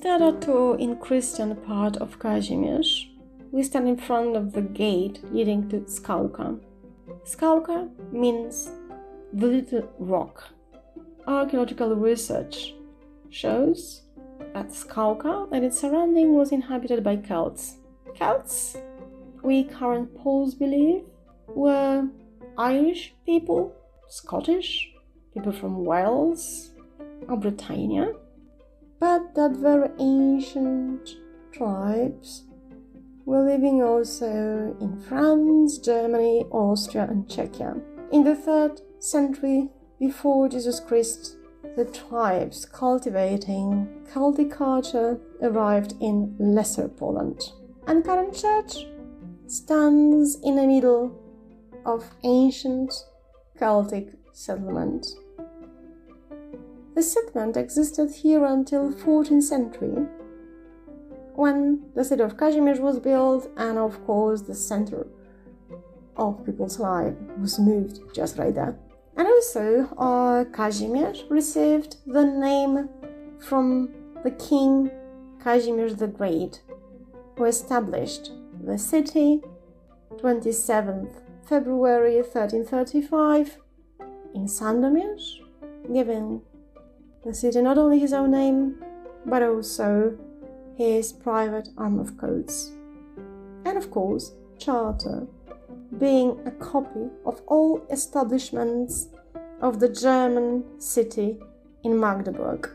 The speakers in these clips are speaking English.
started to in Christian part of Kazimierz. We stand in front of the gate leading to Skalka. Skalka means the little rock. Archaeological research shows that Skalka and its surrounding was inhabited by Celts. Celts, we current Poles believe, were Irish people, Scottish, people from Wales or Britannia, but that very ancient tribes were living also in France, Germany, Austria, and Czechia. In the third century before Jesus Christ, the tribes cultivating Celtic culture arrived in Lesser Poland. And current church stands in the middle of ancient Celtic settlement. The settlement existed here until 14th century, when the city of Kazimierz was built, and of course the center of people's life was moved just right there. And also, uh, Kazimierz received the name from the king Kazimierz the Great, who established the city 27th February 1335 in Sandomierz, giving city not only his own name, but also his private arm of codes. And of course, charter, being a copy of all establishments of the German city in Magdeburg.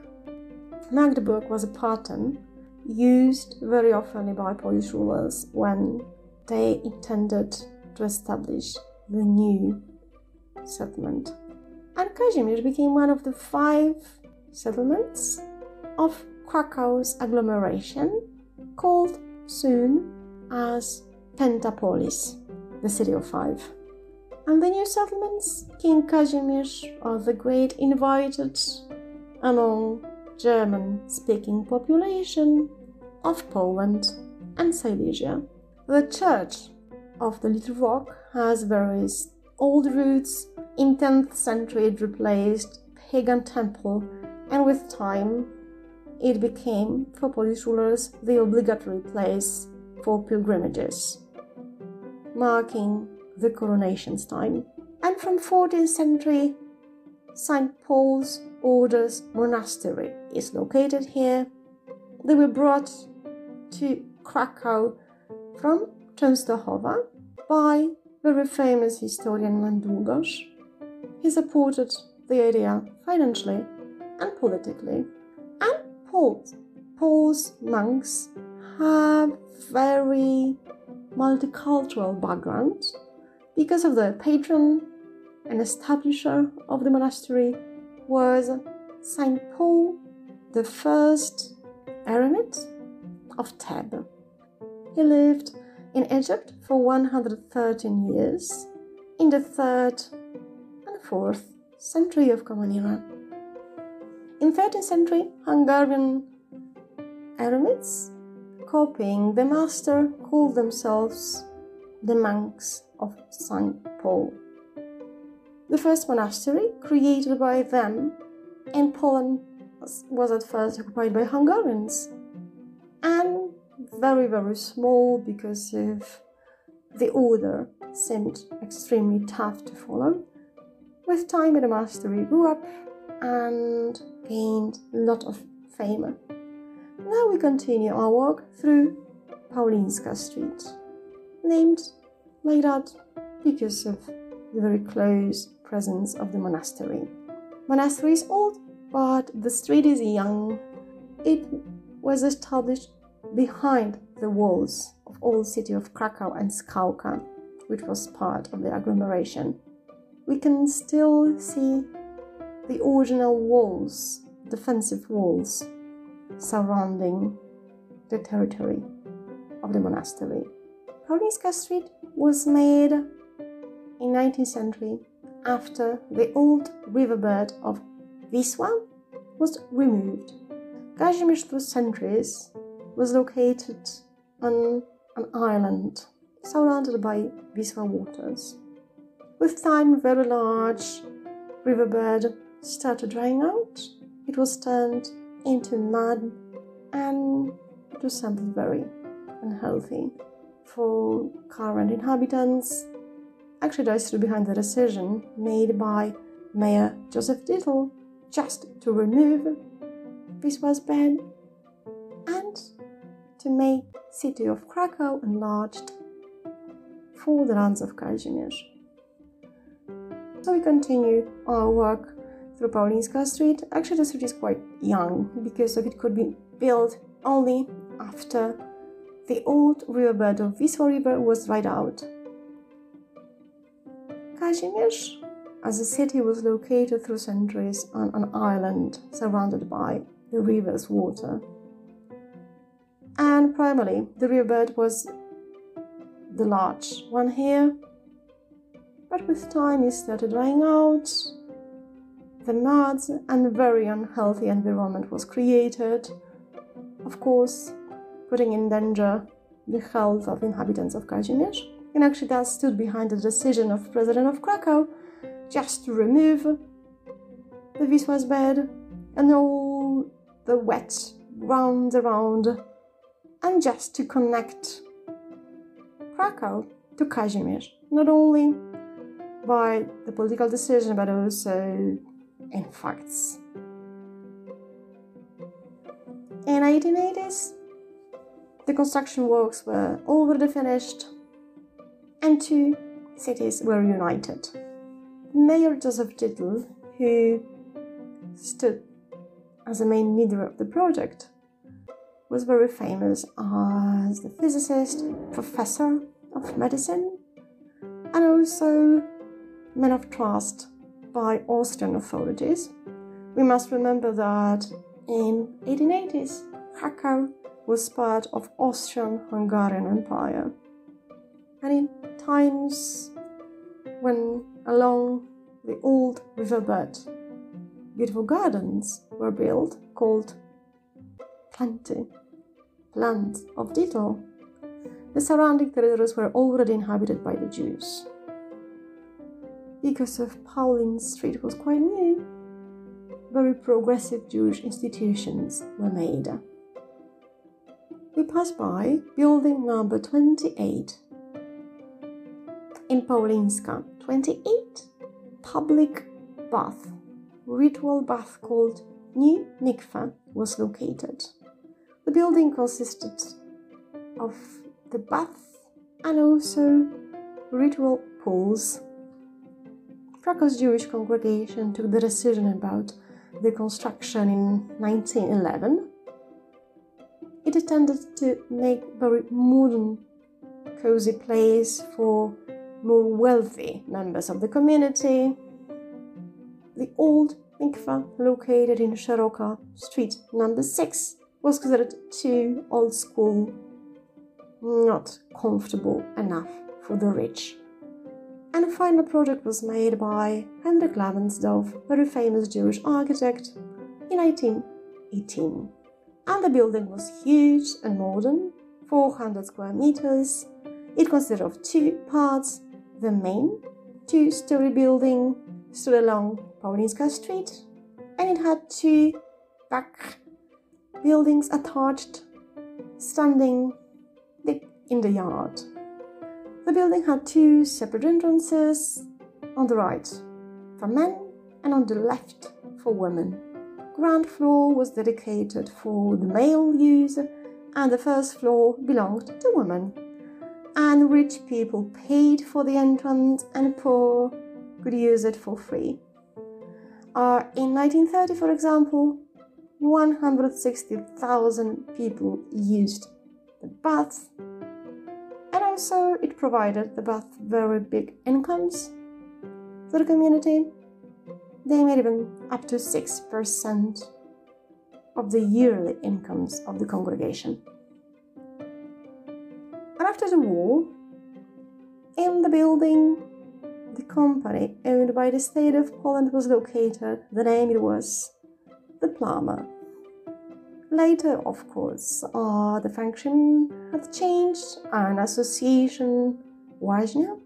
Magdeburg was a pattern used very often by Polish rulers when they intended to establish the new settlement. And Kazimierz became one of the five settlements of Krakow's agglomeration, called soon as Pentapolis, the city of five. And the new settlements, King Kazimierz the Great invited among German speaking population of Poland and Silesia. The church of the Little Rock has various old roots. In 10th century it replaced pagan temple and with time it became for Polish rulers the obligatory place for pilgrimages, marking the coronation's time. And from 14th century, St. Paul's Orders Monastery is located here. They were brought to Krakow from Częstochowa by very famous historian Jan Długosz. He supported the idea financially and politically. And Poles, Poles monks have very multicultural background because of the patron and establisher of the monastery was Saint Paul, the first eremit of Thebes. He lived in Egypt for 113 years in the 3rd and 4th century of Common Era. In 13th century, Hungarian eremites, copying the master, called themselves the monks of St. Paul. The first monastery created by them in Poland was at first occupied by Hungarians and very, very small because of the order seemed extremely tough to follow. With time, the monastery grew up and gained a lot of fame. Now we continue our walk through Paulinska Street, named like that because of the very close presence of the monastery. Monastery is old, but the street is young. It was established behind the walls of old city of Krakow and Skałka, which was part of the agglomeration. We can still see the original walls, defensive walls, surrounding the territory of the monastery. Paulinska Street was made in 19th century after the old riverbed of Wisła was removed. Kazimierz centuries was located on an island surrounded by Wisła waters. With time, very large riverbed started drying out. It was turned into mud and it was something very unhealthy for current inhabitants. Actually, I stood behind the decision made by Mayor Joseph Dietl just to remove Wisła's bed and to make city of Krakow enlarged for the lands of Kazimierz. So we continue our work through Paulińska Street. Actually, the street is quite young because it could be built only after the old riverbed of Wisła River was dried out. Kazimierz, as a city, was located through centuries on an island surrounded by the river's water. And primarily, the riverbed was the large one here, but with time it started drying out. The mud and very unhealthy environment was created. Of course, putting in danger the health of inhabitants of Kazimierz, and actually that stood behind the decision of President of Krakow just to remove the Wisła's bed and all the wet ground around, and just to connect Krakow to Kazimierz, not only by the political decision but also in facts. In 1880s, the construction works were already finished and two cities were united. Mayor Joseph Dietl, who stood as the main leader of the project, was very famous as the physicist, professor of medicine, and also man of trust by Austrian authorities. We must remember that in 1880s, Krakow was part of Austrian-Hungarian Empire. And in times when along the old riverbed beautiful gardens were built called Planty, lands of Dietl, the surrounding territories were already inhabited by the Jews. Because of Pauline Street was quite new, very progressive Jewish institutions were made we pass by building number 28 in Paulińska. 28 public bath, ritual bath called New Mikva was located. The building consisted of the bath and also ritual pools. Krakow's Jewish congregation took the decision about the construction in 1911 it intended to make a very modern, cozy place for more wealthy members of the community. The old mikveh, located in Szeroka Street number 6, was considered too old school, not comfortable enough for the rich. And a final project was made by Henrik Lavensdorf, very famous Jewish architect, in 1818 and the building was huge and modern, 400 square meters. It consisted of two parts. The main two story building stood along Paulińska Street, and it had two back buildings attached, standing in the yard. The building had two separate entrances on the right for men and on the left for women ground floor was dedicated for the male use, and the first floor belonged to women. And rich people paid for the entrance, and poor could use it for free. Uh, in 1930, for example, 160,000 people used the bath, and also it provided the bath very big incomes to the community they made even up to 6% of the yearly incomes of the congregation. And after the war, in the building, the company owned by the state of Poland was located. The name it was the Plumber. Later, of course, uh, the function had changed. An association, Łaźnia,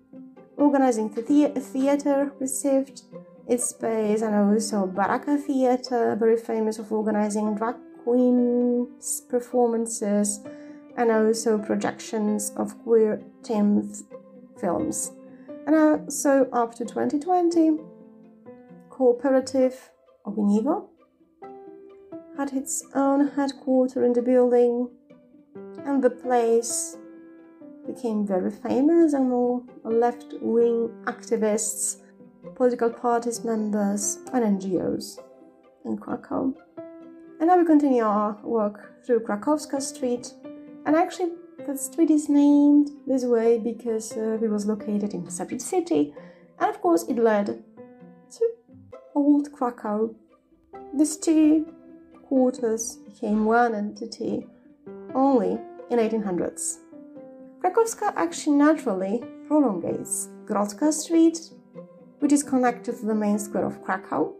organizing the, the theater, received its space and also Baraka Theatre, very famous of organizing drag queens performances and also projections of queer themed films. And also up to 2020, Cooperative Ogniwo had its own headquarters in the building, and the place became very famous among left wing activists, political parties members, and NGOs in Krakow. And now we continue our walk through Krakowska Street, and actually, the street is named this way because uh, it was located in separate city, and of course, it led to Old Krakow. These two quarters became one entity only in 1800s. Krakowska actually naturally prolongates Grodzka Street, which is connected to the main square of Krakow.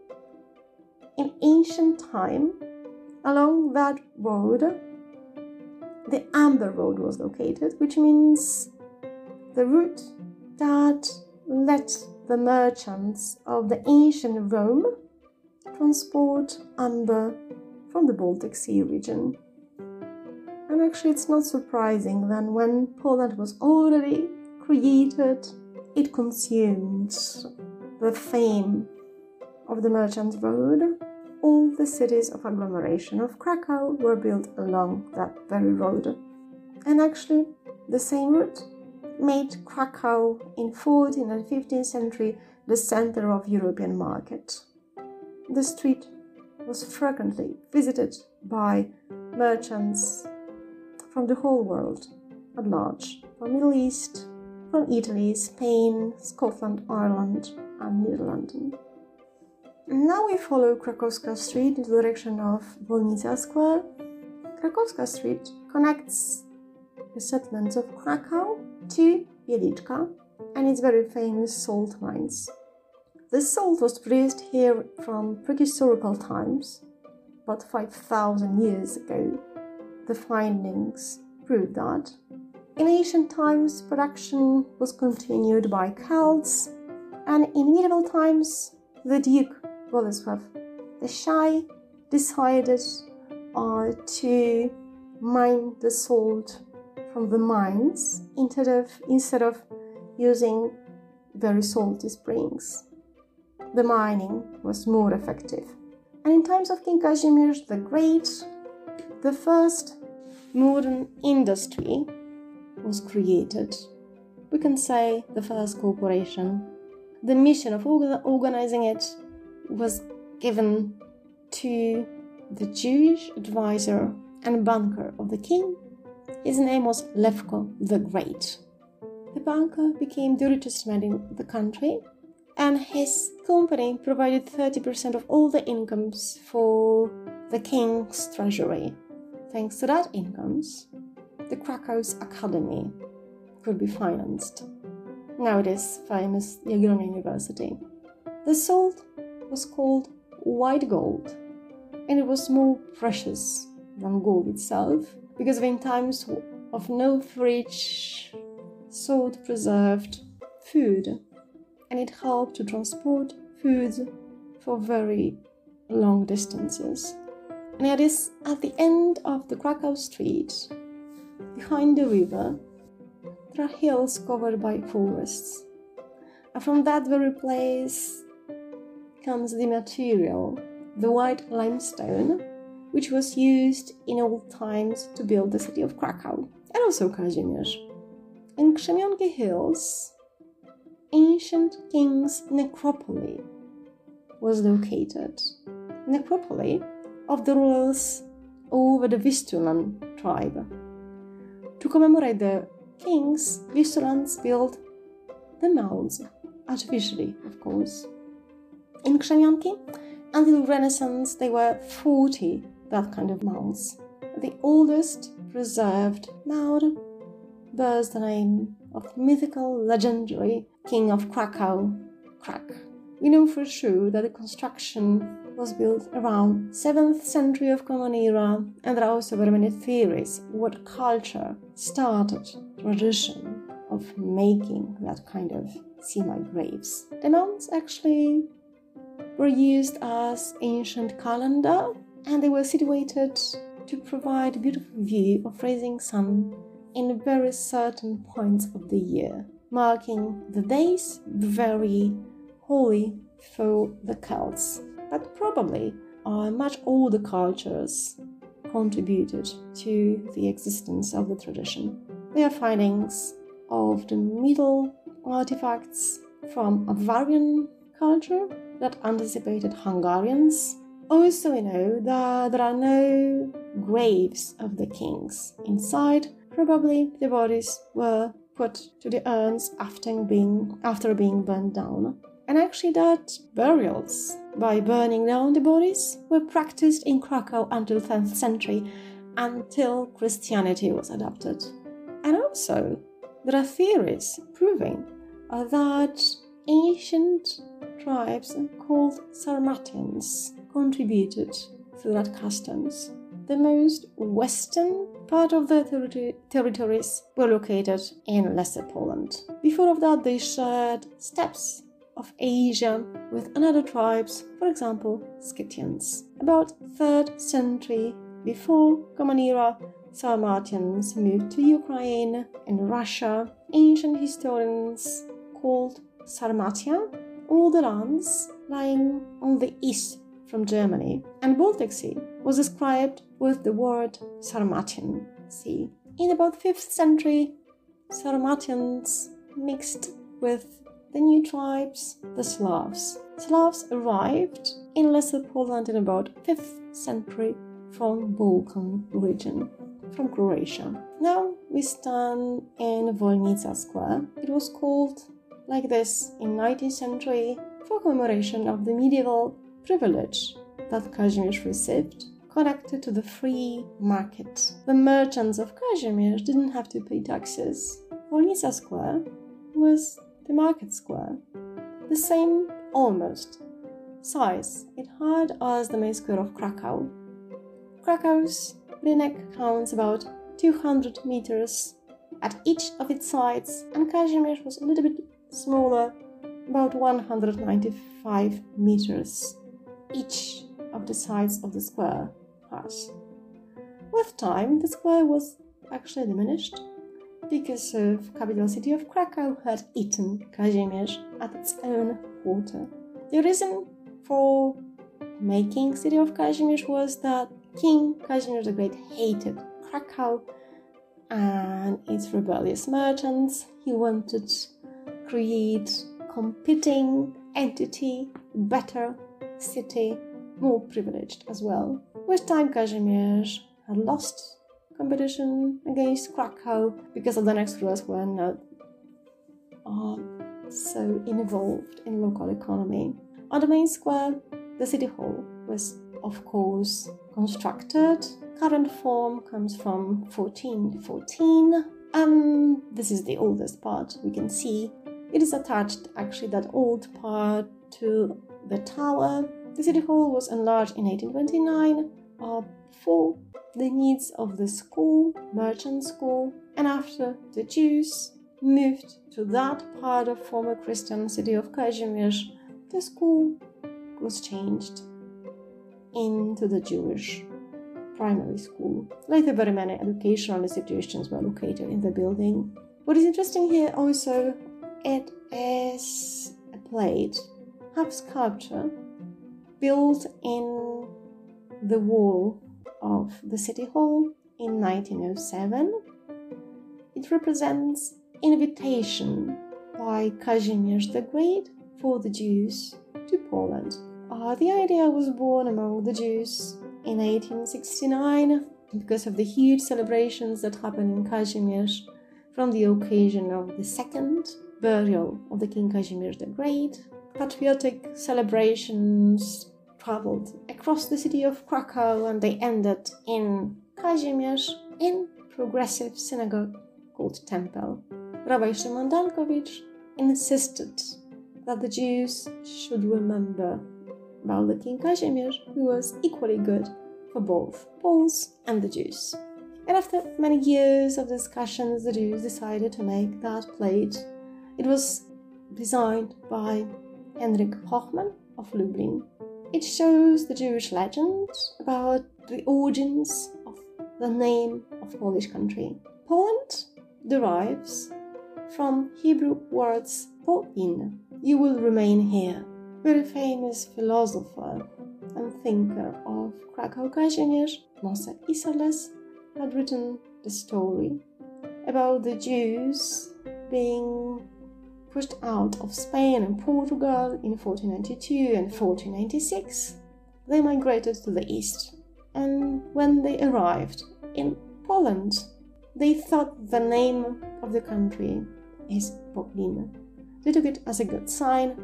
In ancient time, along that road, the Amber Road was located, which means the route that led the merchants of the ancient Rome transport amber from the Baltic Sea region. And actually, it's not surprising that when Poland was already created, it consumed the fame of the Merchant Road. All the cities of agglomeration of Krakow were built along that very road. And actually, the same route made Krakow in 14th and 15th century the center of European market. The street was frequently visited by merchants from the whole world at large, from the Middle East, from Italy, Spain, Scotland, Ireland, and Netherlands. Now we follow Krakowska Street in the direction of Wolnica Square. Krakowska Street connects the settlements of Krakow to Wieliczka and its very famous salt mines. The salt was produced here from prehistorical times, about 5,000 years ago. The findings prove that. In ancient times, production was continued by Celts, and in medieval times, the Duke Bolesław the Shy decided uh, to mine the salt from the mines instead of instead of using very salty springs the mining was more effective. And in times of King Kazimierz the Great, the first modern industry was created. We can say the first corporation. The mission of organizing it was given to the Jewish advisor and banker of the king. His name was Levko the Great. The banker became the richest man in the country and his company provided 30% of all the incomes for the king's treasury. Thanks to that incomes, the Krakow's Academy could be financed. Now it is famous Jagiellonian University. The salt was called white gold, and it was more precious than gold itself because in times of no fridge, salt preserved food and it helped to transport food for very long distances. And it is at the end of the Krakow street, behind the river, there are hills covered by forests. And from that very place comes the material, the white limestone, which was used in old times to build the city of Krakow and also Kazimierz. In Krzemionki Hills, ancient king's necropole was located. Necropole of the rulers over the Vistulan tribe. To commemorate the kings, Vistulans built the mounds, artificially, of course. In Krzemionki, until Renaissance, there were 40 that kind of mounds. The oldest preserved mound bears the name of mythical, legendary king of Krakow, Krak. We know for sure that the construction was built around 7th century of Common Era, and there are also very many theories what culture started tradition of making that kind of semi-graves. The mounds actually were used as ancient calendar and they were situated to provide a beautiful view of rising sun in very certain points of the year, marking the days very holy for the Celts. But probably uh, much older cultures contributed to the existence of the tradition. There are findings of the Middle artifacts from Avarian culture that anticipated Hungarians. Also, we know that there are no graves of the kings inside. Probably the bodies were put to the urns after being after being burned down. And actually, that burials by burning down the bodies were practiced in Krakow until 10th century, until Christianity was adopted. And also, there are theories proving that ancient tribes called Sarmatians contributed to that customs. The most western part of the ter- territories were located in Lesser Poland. Before of that, they shared steppes of Asia with another tribes, for example, Scythians. About 3rd century before Common Era, Sarmatians moved to Ukraine and Russia. Ancient historians called Sarmatia all the lands lying on the east from Germany, and Baltic Sea was described with the word Sarmatian Sea. In about 5th century, Sarmatians mixed with the new tribes, the Slavs. Slavs arrived in Lesser Poland in about 5th century from Balkan region, from Croatia. Now we stand in Wolnica Square. It was called like this in 19th century for commemoration of the medieval privilege that Kazimierz received connected to the free market. The merchants of Kazimierz didn't have to pay taxes. Wolnica Square was the market square, the same almost size it had as the main square of Krakow. Krakow's Rynek counts about 200 meters at each of its sides, and Kazimierz was a little bit smaller, about 195 meters each of the sides of the square has. With time, the square was actually diminished because of capital city of Krakow had eaten Kazimierz at its own quarter. The reason for making city of Kazimierz was that King Kazimierz the Great hated Krakow and its rebellious merchants. He wanted to create competing entity, better city, more privileged as well. With time, Kazimierz had lost competition against Krakow because of the next rulers were not uh, so involved in local economy. On the main square, the city hall was, of course, constructed. Current form comes from 1414, and this is the oldest part we can see. It is attached, actually, that old part to the tower. The city hall was enlarged in 1829 uh, for the needs of the school, merchant school, and after the Jews moved to that part of former Christian city of Kazimierz, the school was changed into the Jewish primary school. Later, very many educational institutions were located in the building. What is interesting here also, it is a plate, half sculpture, built in the wall of the City Hall in 1907. It represents invitation by Kazimierz the Great for the Jews to Poland. Uh, the idea was born among the Jews in 1869 because of the huge celebrations that happened in Kazimierz from the occasion of the second burial of the King Kazimierz the Great. Patriotic celebrations traveled across the city of Krakow and they ended in Kazimierz in progressive synagogue called Temple. Rabbi Shimon Dankovich insisted that the Jews should remember about the King Kazimierz, who was equally good for both Poles and the Jews. And after many years of discussions, the Jews decided to make that plate. It was designed by Henryk Hochman of Lublin it shows the Jewish legend about the origins of the name of Polish country. Poland derives from Hebrew words Polin, you will remain here. Very famous philosopher and thinker of Krakow Kazimierz, Mosse Isserles, had written the story about the Jews being pushed out of Spain and Portugal in 1492 and 1496. They migrated to the east, and when they arrived in Poland, they thought the name of the country is Polin. They took it as a good sign,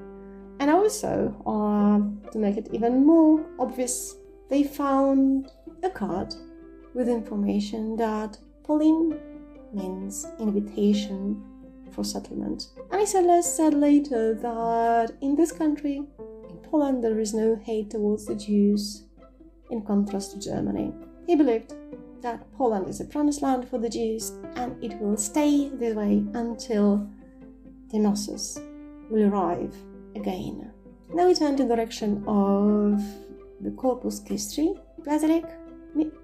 and also, uh, to make it even more obvious, they found a card with information that Polin means invitation for settlement. And said later that in this country, in Poland, there is no hate towards the Jews, in contrast to Germany. He believed that Poland is a promised land for the Jews and it will stay this way until Gnosis will arrive again. Now we turn to the direction of the Corpus Christi Basilic.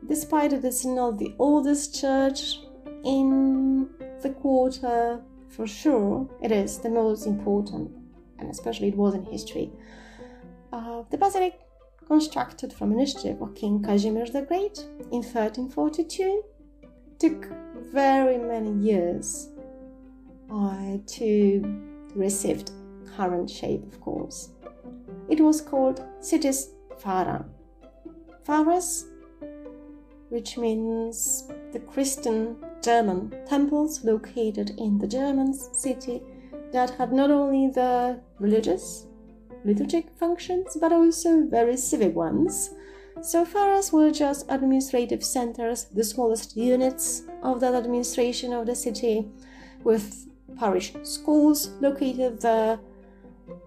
Despite it is not the oldest church in the quarter, for sure it is the most important, and especially it was in history. Uh, the basilic, constructed from initiative of King Casimir the Great in 1342, took very many years uh, to receive current shape, of course. It was called Citis Phara. Pharas, which means the Christian German temples located in the German city that had not only the religious, liturgic functions but also very civic ones. So far as were just administrative centers, the smallest units of that administration of the city, with parish schools located there,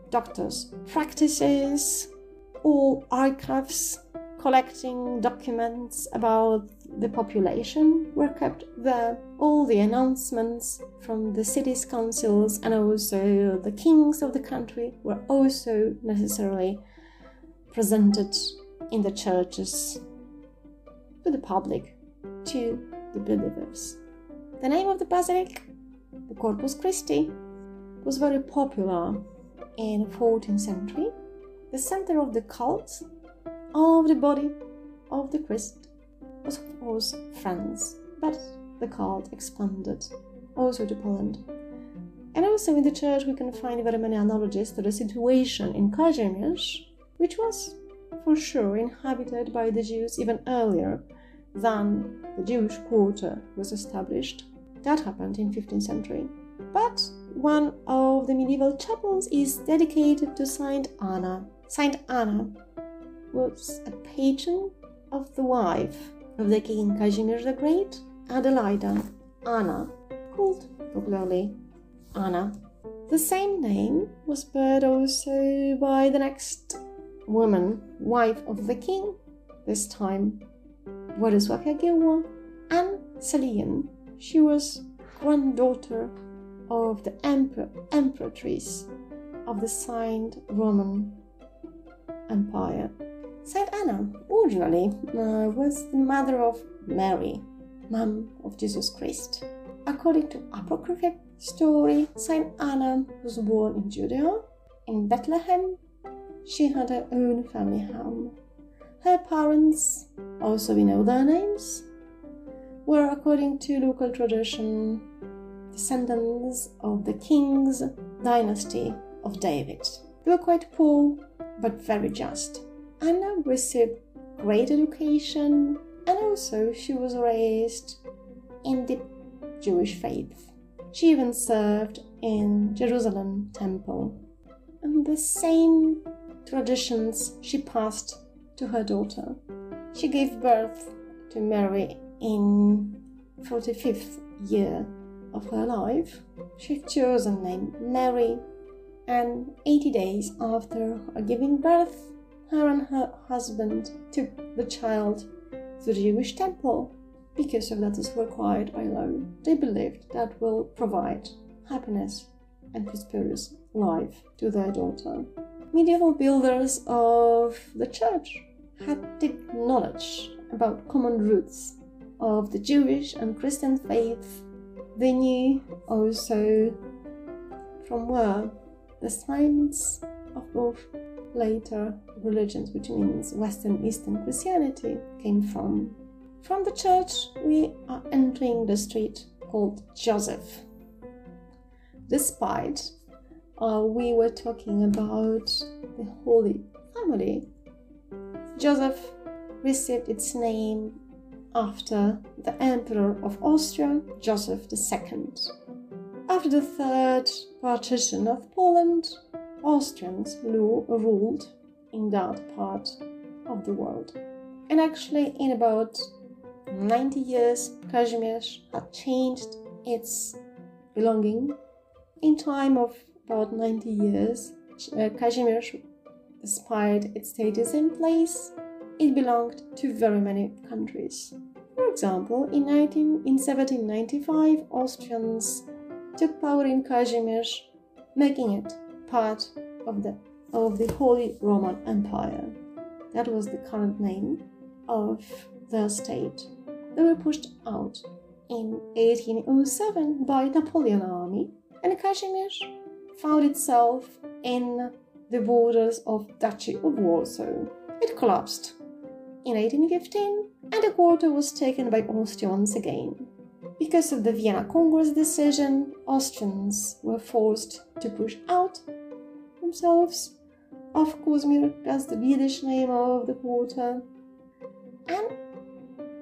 doctors' practices, all archives collecting documents about the population were kept there. All the announcements from the city's councils and also the kings of the country were also necessarily presented in the churches to the public, to the believers. The name of the basilic, the Corpus Christi, was very popular in the 14th century, the center of the cult of the body of the Christ was of course France, but the cult expanded also to Poland. And also in the church we can find very many analogies to the situation in Kazimierz, which was for sure inhabited by the Jews even earlier than the Jewish quarter was established. That happened in 15th century. But one of the medieval chapels is dedicated to Saint Anna. Saint Anna was a patron of the wife of the King Casimir the Great, Adelaida, Anna, called popularly Anna. The same name was beared also by the next woman, wife of the king, this time Władysław Jagiełło, Anne Celian. She was granddaughter of the emperor, emperoress of the signed Roman Empire. Saint Anna originally uh, was the mother of Mary, mom of Jesus Christ. According to apocryphal story, Saint Anna was born in Judea, in Bethlehem. She had her own family home. Her parents, also we know their names, were, according to local tradition, descendants of the king's dynasty of David. They were quite poor, but very just. Anna received great education, and also she was raised in the Jewish faith. She even served in Jerusalem temple. And the same traditions she passed to her daughter. She gave birth to Mary in 45th year of her life. She chose a name Mary, and 80 days after her giving birth, her and her husband took the child to the Jewish temple because of that is required by law. They believed that will provide happiness and prosperous life to their daughter. medieval builders of the church had deep knowledge about common roots of the Jewish and Christian faith. They knew also from where the signs of both later religions, which means Western Eastern Christianity, came from. From the church, we are entering the street called Joseph. Despite uh, we were talking about the Holy Family, Joseph received its name after the Emperor of Austria, Joseph II. After the third partition of Poland, Austrians ruled in that part of the world. And actually, in about 90 years, Kazimierz had changed its belonging. In time of about 90 years, uh, Kazimierz, despite its status in place, it belonged to very many countries. For example, in, 19, in 1795, Austrians took power in Kazimierz, making it part of the, of the Holy Roman Empire. That was the current name of the state. They were pushed out in 1807 by Napoleon army, and Kazimierz found itself in the borders of Duchy of Warsaw. It collapsed in 1815, and the quarter was taken by Austria once again. Because of the Vienna Congress decision, Austrians were forced to push out themselves of Kazimir, that's the Yiddish name of the quarter, and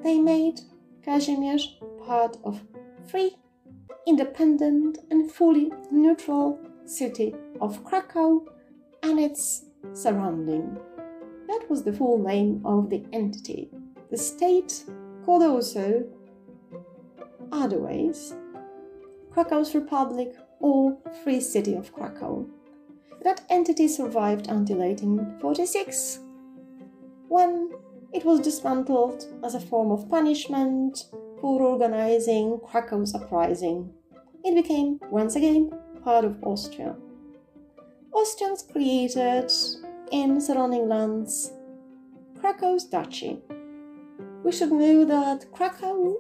they made Kazimir part of free, independent, and fully neutral city of Krakow and its surrounding. That was the full name of the entity. The state called also other ways Krakow's Republic or Free City of Krakow. That entity survived until 1846 when it was dismantled as a form of punishment for organizing Krakow's uprising. It became once again part of Austria. Austrians created in surrounding lands Krakow's duchy. We should know that Krakow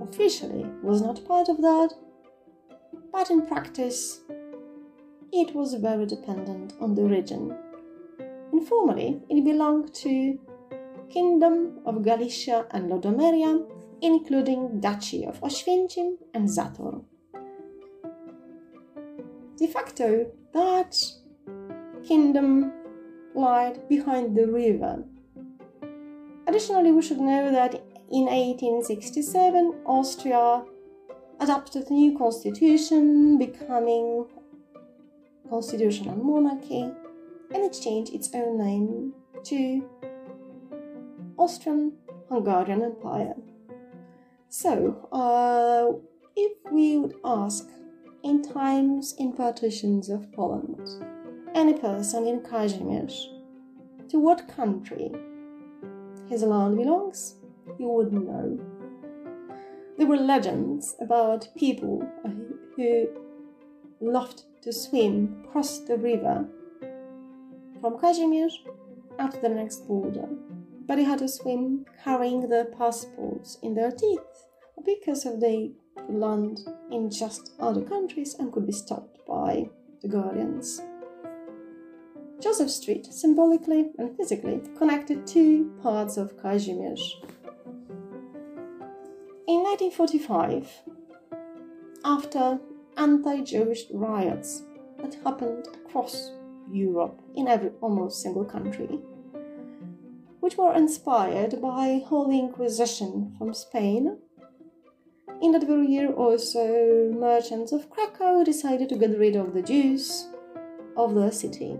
officially was not part of that, but in practice it was very dependent on the region. Informally, it belonged to Kingdom of Galicia and Lodomeria, including Duchy of Oświęcim and Zator. De facto, that kingdom lied behind the river. Additionally, we should know that in 1867, Austria adopted a new constitution, becoming constitutional monarchy, and it changed its own name to Austrian Hungarian Empire. So, uh, if we would ask in times in partitions of Poland, any person in Kazimierz, to what country his land belongs, you wouldn't know. There were legends about people who loved to swim across the river from Kazimierz up to the next border, but they had to swim carrying their passports in their teeth because of they could land in just other countries and could be stopped by the guardians. Joseph Street symbolically and physically connected two parts of Kazimierz. In 1945, after anti Jewish riots that happened across Europe in every almost single country, which were inspired by Holy Inquisition from Spain. In that very year, also merchants of Krakow decided to get rid of the Jews of the city.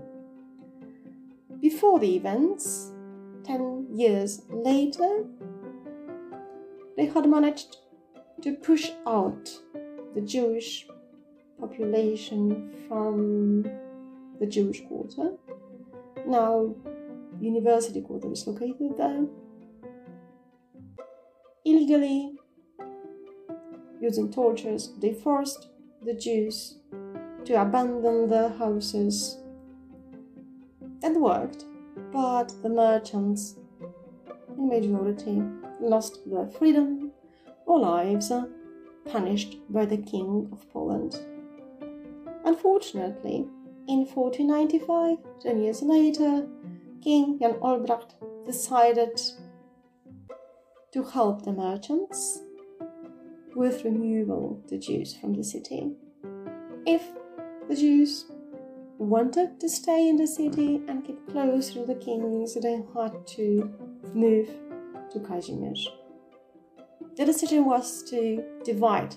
Before the events, 10 years later, they had managed to push out the Jewish population from the Jewish quarter. Now, University Quarter is located there. Illegally, using tortures, they forced the Jews to abandon their houses That worked, but the merchants, in majority, lost their freedom or lives punished by the King of Poland. Unfortunately, in 1495, ten years later, King Jan Olbracht decided to help the merchants with removal the Jews from the city. If the Jews wanted to stay in the city and keep close to the king, so they had to move to Kazimierz. The decision was to divide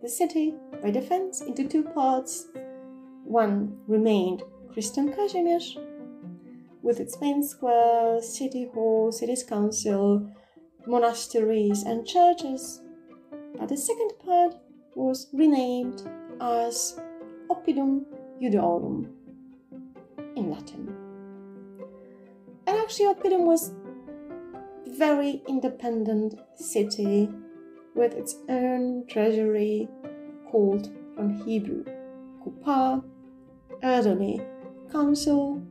the city by defense into two parts. One remained Christian Kazimierz, with its main square, city hall, city's council, monasteries, and churches. But the second part was renamed as Oppidum Judaeorum in Latin. And actually, Oppidum was very independent city with its own treasury called from Hebrew Kupa, elderly council,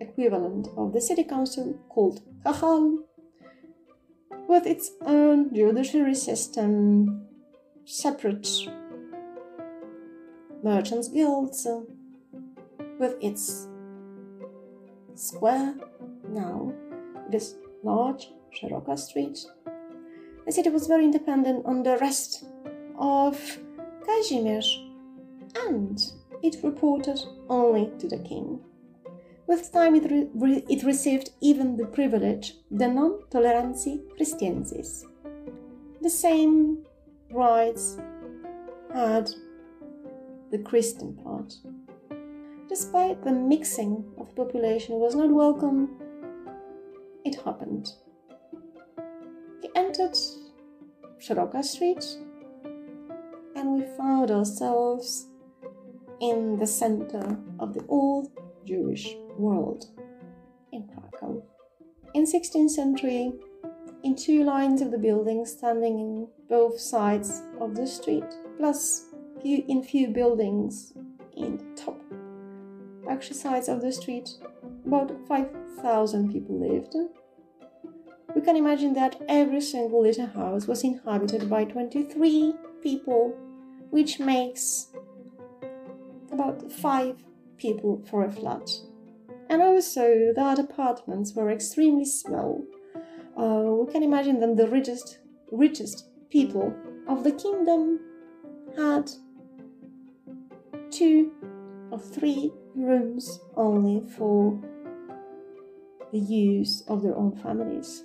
equivalent of the city council called kahal, with its own judiciary system, separate merchants' guilds, with its square. Now it is large, Szeroka Street. The city was very independent on the rest of Kazimierz, and it reported only to the king. With time, it, re- it received even the privilege, the non tolerandis Christianis. The same rights had the Christian part. Despite the mixing of the population was not welcome it happened. We entered Szeroka Street and we found ourselves in the center of the old Jewish world in Krakow. In 16th century, in two lines of the buildings standing in both sides of the street, plus few, in few buildings in the top actually sides of the street, about 5,000 people lived. We can imagine that every single little house was inhabited by 23 people, which makes about 5 people for a flat. And also that apartments were extremely small. Uh, we can imagine that the richest, richest people of the kingdom had two or three rooms only for the use of their own families.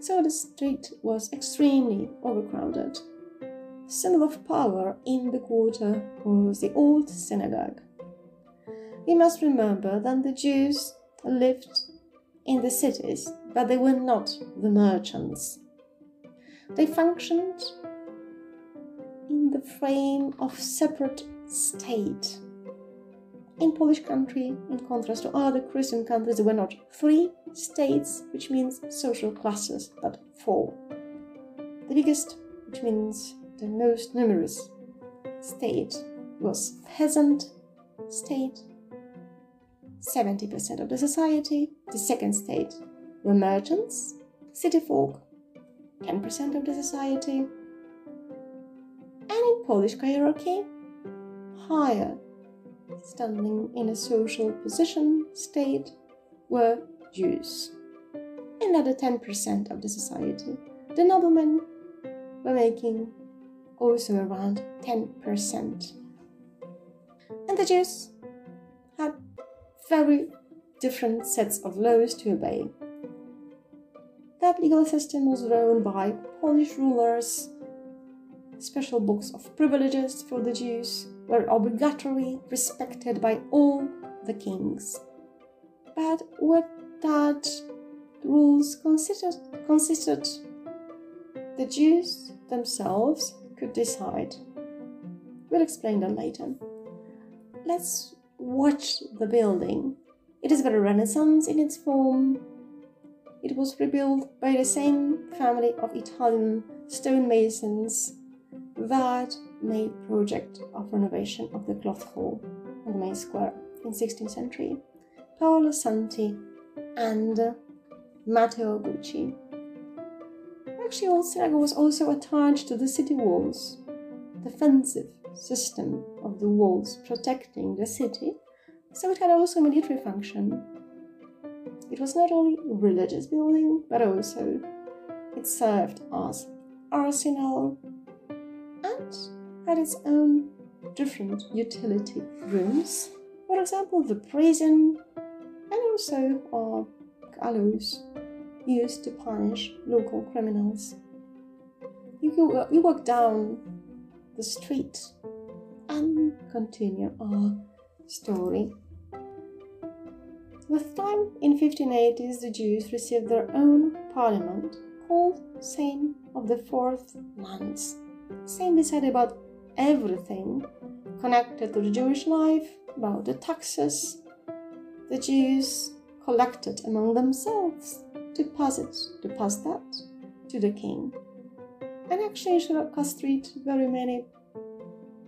So the street was extremely overcrowded. The Symbol of power in the quarter was the old synagogue. We must remember that the Jews lived in the cities, but they were not the merchants. They functioned in the frame of separate state in Polish country, in contrast to other Christian countries, there were not three states, which means social classes, but four. The biggest, which means the most numerous state, was peasant state, 70% of the society. The second state were merchants, city folk, 10% of the society. And in Polish hierarchy, higher standing in a social position state were Jews. Another 10% of the society. The noblemen were making also around 10%. And the Jews had very different sets of laws to obey. That legal system was run by Polish rulers, special books of privileges for the Jews, were obligatory, respected by all the kings. But what that rules considered, consisted the Jews themselves could decide. We'll explain that later. Let's watch the building. It is very Renaissance in its form. It was rebuilt by the same family of Italian stonemasons that made project of renovation of the cloth hall on the main square in 16th century. Paolo Santi, and Matteo Gucci. Actually, Old Synagogue was also attached to the city walls. Defensive system of the walls protecting the city, so it had also a military function. It was not only a religious building, but also it served as arsenal and had its own um, different utility rooms. For example, the prison and also our gallows used to punish local criminals. You, go, you walk down the street and continue our story. With time, in 1580s, the Jews received their own parliament called Sejm of the Fourth Lands. Sejm decided about everything connected to the Jewish life, about the taxes the Jews collected among themselves, deposits, deposit that to the king. And actually, in Szeroka Street, very many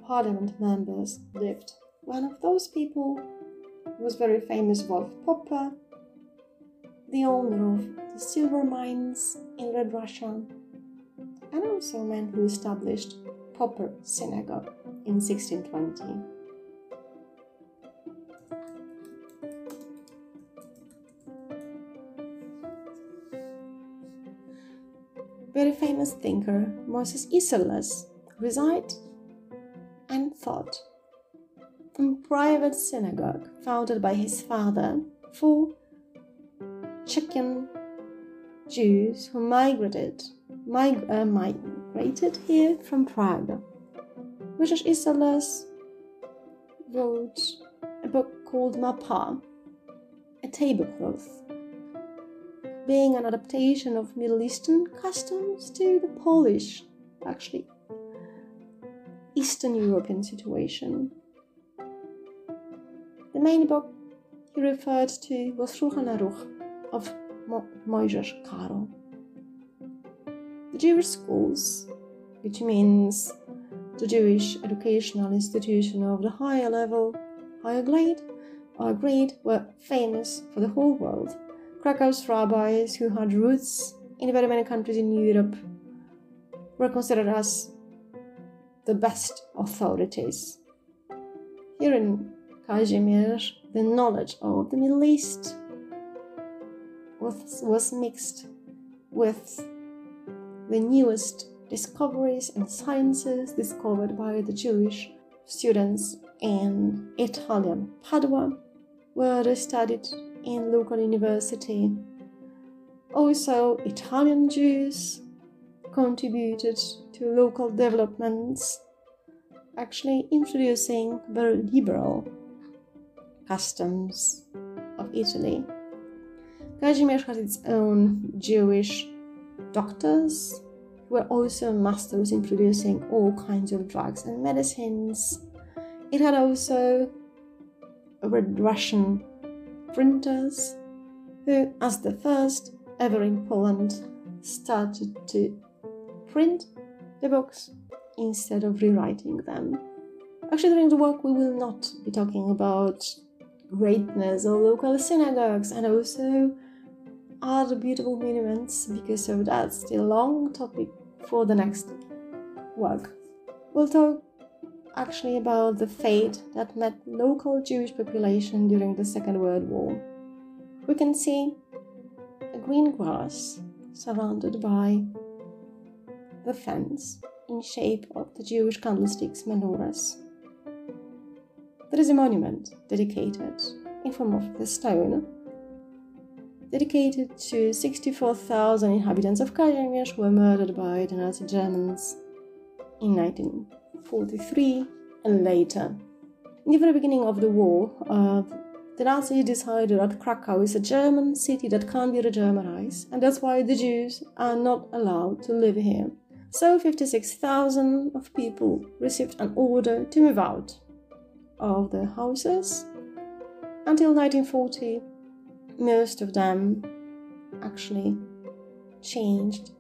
parliament members lived. One of those people was very famous Wolf Popper, the owner of the silver mines in Red Russia, and also a man who established Popper Synagogue in 1620. very famous thinker Moses Isserles resided and thought in private synagogue founded by his father for Czechian Jews who migrated mig- uh, here from Prague. Moses Isserles wrote a book called Mapa, a tablecloth being an adaptation of Middle Eastern customs to the Polish, actually, Eastern European situation. The main book he referred to was Aruch of Mo- Moshe Karo. The Jewish schools, which means the Jewish educational institution of the higher level, higher grade, or grade, were famous for the whole world Krakow's rabbis, who had roots in very many countries in Europe, were considered as the best authorities. Here in Kazimierz, the knowledge of the Middle East was, was mixed with the newest discoveries and sciences discovered by the Jewish students in Italian Padua, where they studied in local university. Also, Italian Jews contributed to local developments, actually introducing very liberal customs of Italy. Kazimierz had its own Jewish doctors who were also masters in producing all kinds of drugs and medicines. It had also Russian printers, who, as the first ever in Poland, started to print the books instead of rewriting them. Actually, during the work, we will not be talking about greatness of local synagogues and also other beautiful monuments because of that's the long topic for the next work. We'll talk actually about the fate that met local Jewish population during the Second World War. We can see a green grass surrounded by the fence in shape of the Jewish candlesticks menorahs. There is a monument dedicated in form of the stone dedicated to 64,000 inhabitants of Kazimierz who were murdered by the Nazi Germans in 1943 and later. In the very beginning of the war, uh, the Nazis decided that Krakow is a German city that can't be re-Germanized, and that's why the Jews are not allowed to live here. So 56,000 of people received an order to move out of their houses. Until 1940, most of them actually changed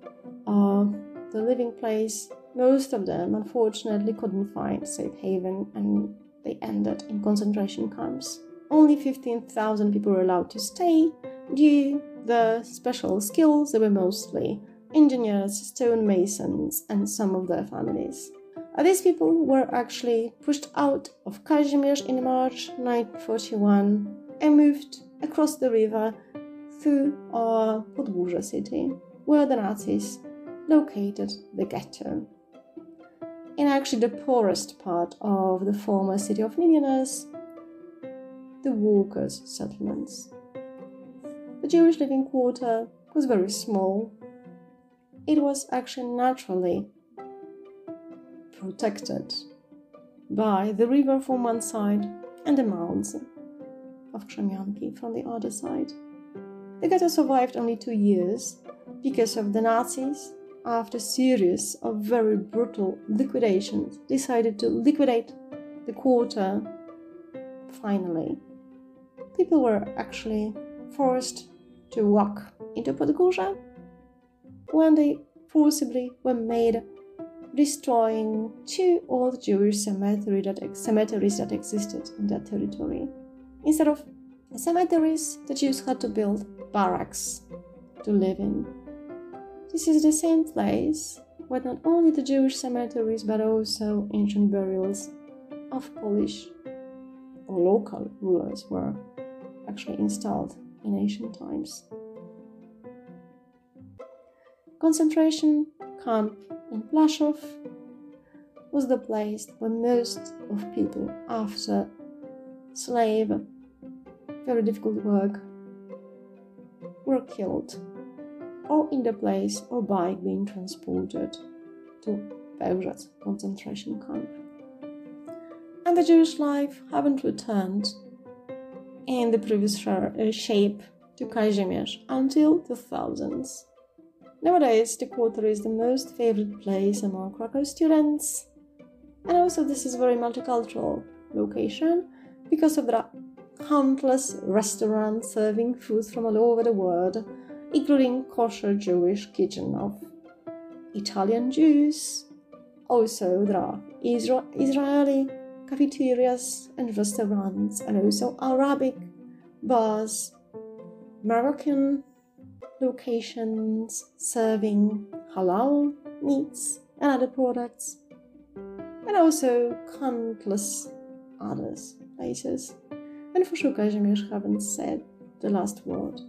uh, the living place most of them, unfortunately, couldn't find safe haven and they ended in concentration camps. only 15,000 people were allowed to stay due the special skills. They were mostly engineers, stonemasons, and some of their families. Uh, these people were actually pushed out of Kazimierz in March 1941 and moved across the river through uh, Podgórze city, where the Nazis located the ghetto. In actually the poorest part of the former city of millionaires, the workers' settlements. The Jewish living quarter was very small. It was actually naturally protected by the river from one side and the mounds of Krzemionki from the other side. The ghetto survived only two years because of the Nazis, after a series of very brutal liquidations, decided to liquidate the quarter finally. People were actually forced to walk into Podgórze when they forcibly were made destroying two old Jewish that, cemeteries that existed in that territory. Instead of cemeteries, the Jews had to build barracks to live in. This is the same place where not only the Jewish cemeteries but also ancient burials of Polish or local rulers were actually installed in ancient times. Concentration camp in Płaszów was the place where most of people after slave, very difficult work, were killed, or in the place or by being transported to Belgrade concentration camp. And the Jewish life haven't returned in the previous uh, shape to Kazimierz until the thousands. Nowadays, the quarter is the most favorite place among Krakow students, and also this is very multicultural location because of the countless restaurants serving food from all over the world, including kosher Jewish kitchen of Italian Jews. Also, there are Isra- Israeli cafeterias and restaurants, and also Arabic bars, Moroccan locations serving halal meats and other products, and also countless others places. And for sure, Kazimierz haven't said the last word.